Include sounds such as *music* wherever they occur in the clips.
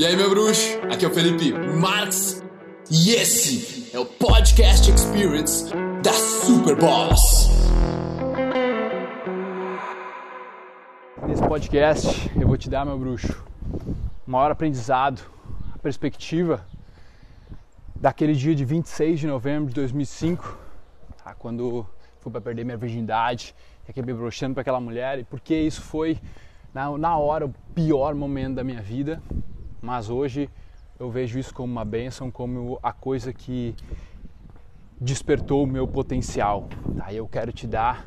E aí, meu bruxo? Aqui é o Felipe Marx e esse é o Podcast Experience da Super Boss. Nesse podcast eu vou te dar, meu bruxo, o maior aprendizado, a perspectiva daquele dia de 26 de novembro de 2005, tá? quando fui para perder minha virgindade acabei broxando para aquela mulher e porque isso foi na, na hora o pior momento da minha vida mas hoje eu vejo isso como uma bênção, como a coisa que despertou o meu potencial. Aí eu quero te dar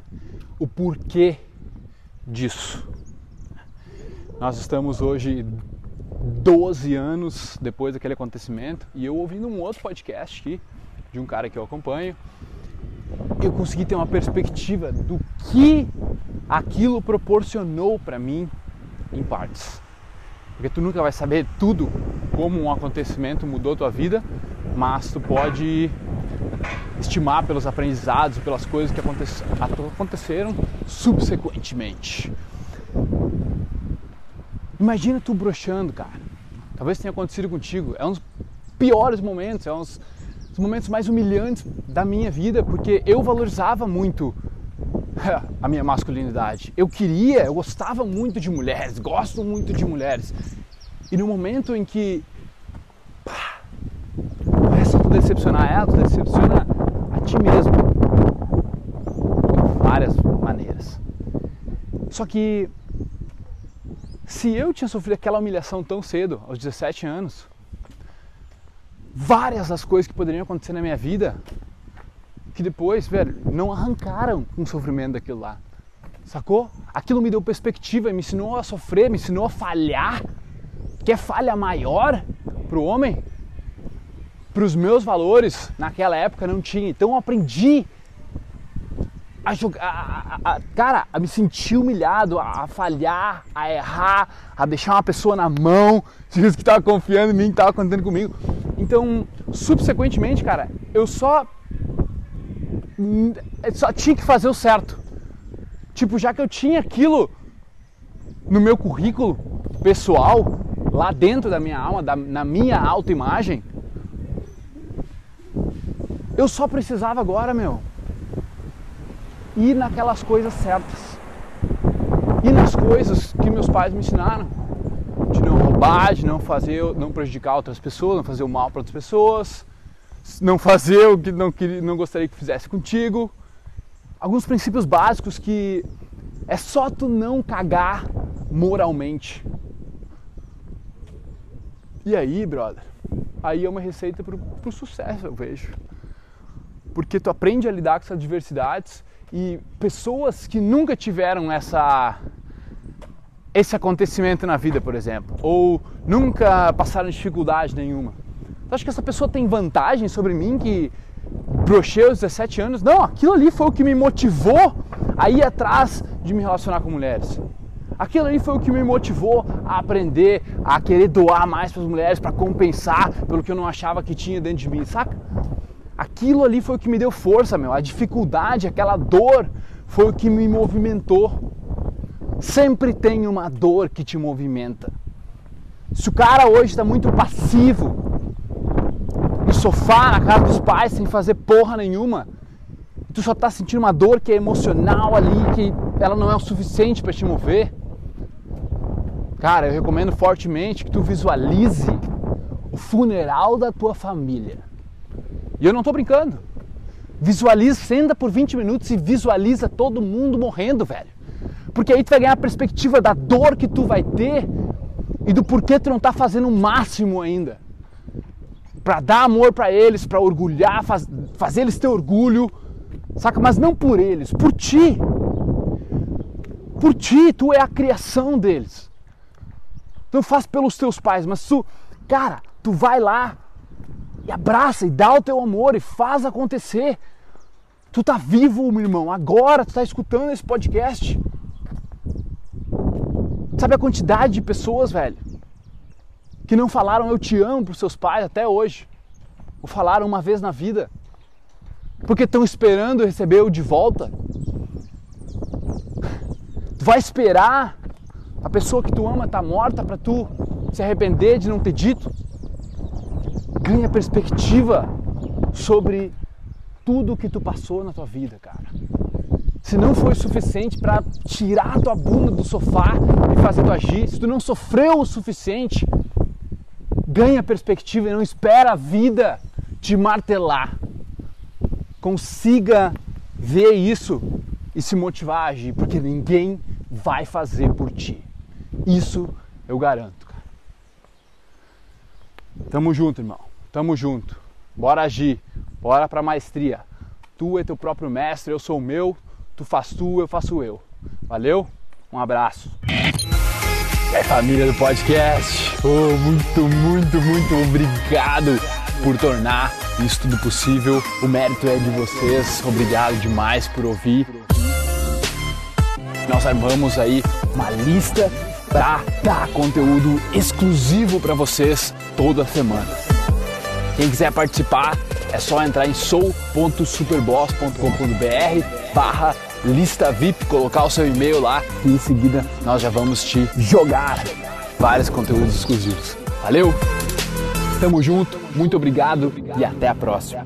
o porquê disso. Nós estamos hoje 12 anos depois daquele acontecimento e eu ouvindo um outro podcast aqui de um cara que eu acompanho, eu consegui ter uma perspectiva do que aquilo proporcionou para mim em partes porque tu nunca vai saber tudo como um acontecimento mudou tua vida, mas tu pode estimar pelos aprendizados, pelas coisas que aconteceram subsequentemente. Imagina tu broxando, cara. Talvez tenha acontecido contigo. É um dos piores momentos, é um dos momentos mais humilhantes da minha vida, porque eu valorizava muito *laughs* a minha masculinidade. Eu queria, eu gostava muito de mulheres, gosto muito de mulheres. E no momento em que pá, começa a te decepcionar ela, tu decepciona a ti mesmo. De várias maneiras. Só que se eu tinha sofrido aquela humilhação tão cedo, aos 17 anos, várias das coisas que poderiam acontecer na minha vida que depois, velho, não arrancaram um sofrimento daquilo lá. Sacou? Aquilo me deu perspectiva, me ensinou a sofrer, me ensinou a falhar. Quer falha maior para o homem? Para os meus valores, naquela época não tinha. Então eu aprendi a jogar, a, a, a, cara, a me sentir humilhado, a, falhar, a errar, a deixar uma pessoa na mão, *laughs* se que estava confiando em mim, que estava contando comigo. Então, subsequentemente, cara, eu só só tinha que fazer o certo. Tipo, já que eu tinha aquilo no meu currículo pessoal, lá dentro da minha alma, da, na minha autoimagem, eu só precisava agora, meu, ir naquelas coisas certas. Ir nas coisas que meus pais me ensinaram. De não roubar, de não fazer, não prejudicar outras pessoas, não fazer o mal para outras pessoas não fazer o que não, queria, não gostaria que fizesse contigo. Alguns princípios básicos que é só tu não cagar moralmente. E aí, brother, aí é uma receita pro, pro sucesso, eu vejo. Porque tu aprende a lidar com essas adversidades e pessoas que nunca tiveram essa esse acontecimento na vida, por exemplo, ou nunca passaram dificuldade nenhuma Tu acha que essa pessoa tem vantagem sobre mim que brochei aos 17 anos? Não, aquilo ali foi o que me motivou a ir atrás de me relacionar com mulheres. Aquilo ali foi o que me motivou a aprender, a querer doar mais para as mulheres, para compensar pelo que eu não achava que tinha dentro de mim, saca? Aquilo ali foi o que me deu força, meu. A dificuldade, aquela dor, foi o que me movimentou. Sempre tem uma dor que te movimenta. Se o cara hoje está muito passivo, no sofá, na casa dos pais, sem fazer porra nenhuma. Tu só tá sentindo uma dor que é emocional ali, que ela não é o suficiente para te mover. Cara, eu recomendo fortemente que tu visualize o funeral da tua família. E eu não tô brincando. Visualiza, senta por 20 minutos e visualiza todo mundo morrendo, velho. Porque aí tu vai ganhar a perspectiva da dor que tu vai ter e do porquê tu não tá fazendo o máximo ainda para dar amor para eles, para orgulhar, faz, fazer eles ter orgulho, saca? Mas não por eles, por ti. Por ti, tu é a criação deles. Então faz pelos teus pais, mas tu, cara, tu vai lá e abraça e dá o teu amor e faz acontecer. Tu tá vivo, meu irmão, agora tu tá escutando esse podcast. Sabe a quantidade de pessoas, velho, que não falaram eu te amo para os seus pais até hoje, ou falaram uma vez na vida, porque estão esperando receber o de volta. Tu vai esperar A pessoa que tu ama tá morta para tu se arrepender de não ter dito. Ganha perspectiva sobre tudo que tu passou na tua vida, cara. Se não foi suficiente para tirar a tua bunda do sofá e fazer tu agir, se tu não sofreu o suficiente, ganha perspectiva e não espera a vida te martelar. Consiga ver isso e se motivar a agir, porque ninguém vai fazer por ti. Isso eu garanto. Cara. Tamo junto, irmão. Tamo junto. Bora agir. Bora pra maestria. Tu é teu próprio mestre, eu sou o meu. Tu faz tu, eu faço eu. Valeu? Um abraço. Aí, família do podcast. Oh, muito, muito, muito obrigado por tornar isso tudo possível. O mérito é de vocês. Obrigado demais por ouvir. Nós armamos aí uma lista para dar conteúdo exclusivo para vocês toda semana. Quem quiser participar é só entrar em sou.superboss.com.br barra lista VIP, colocar o seu e-mail lá e em seguida nós já vamos te jogar vários conteúdos exclusivos. Valeu? Tamo junto, muito obrigado e até a próxima.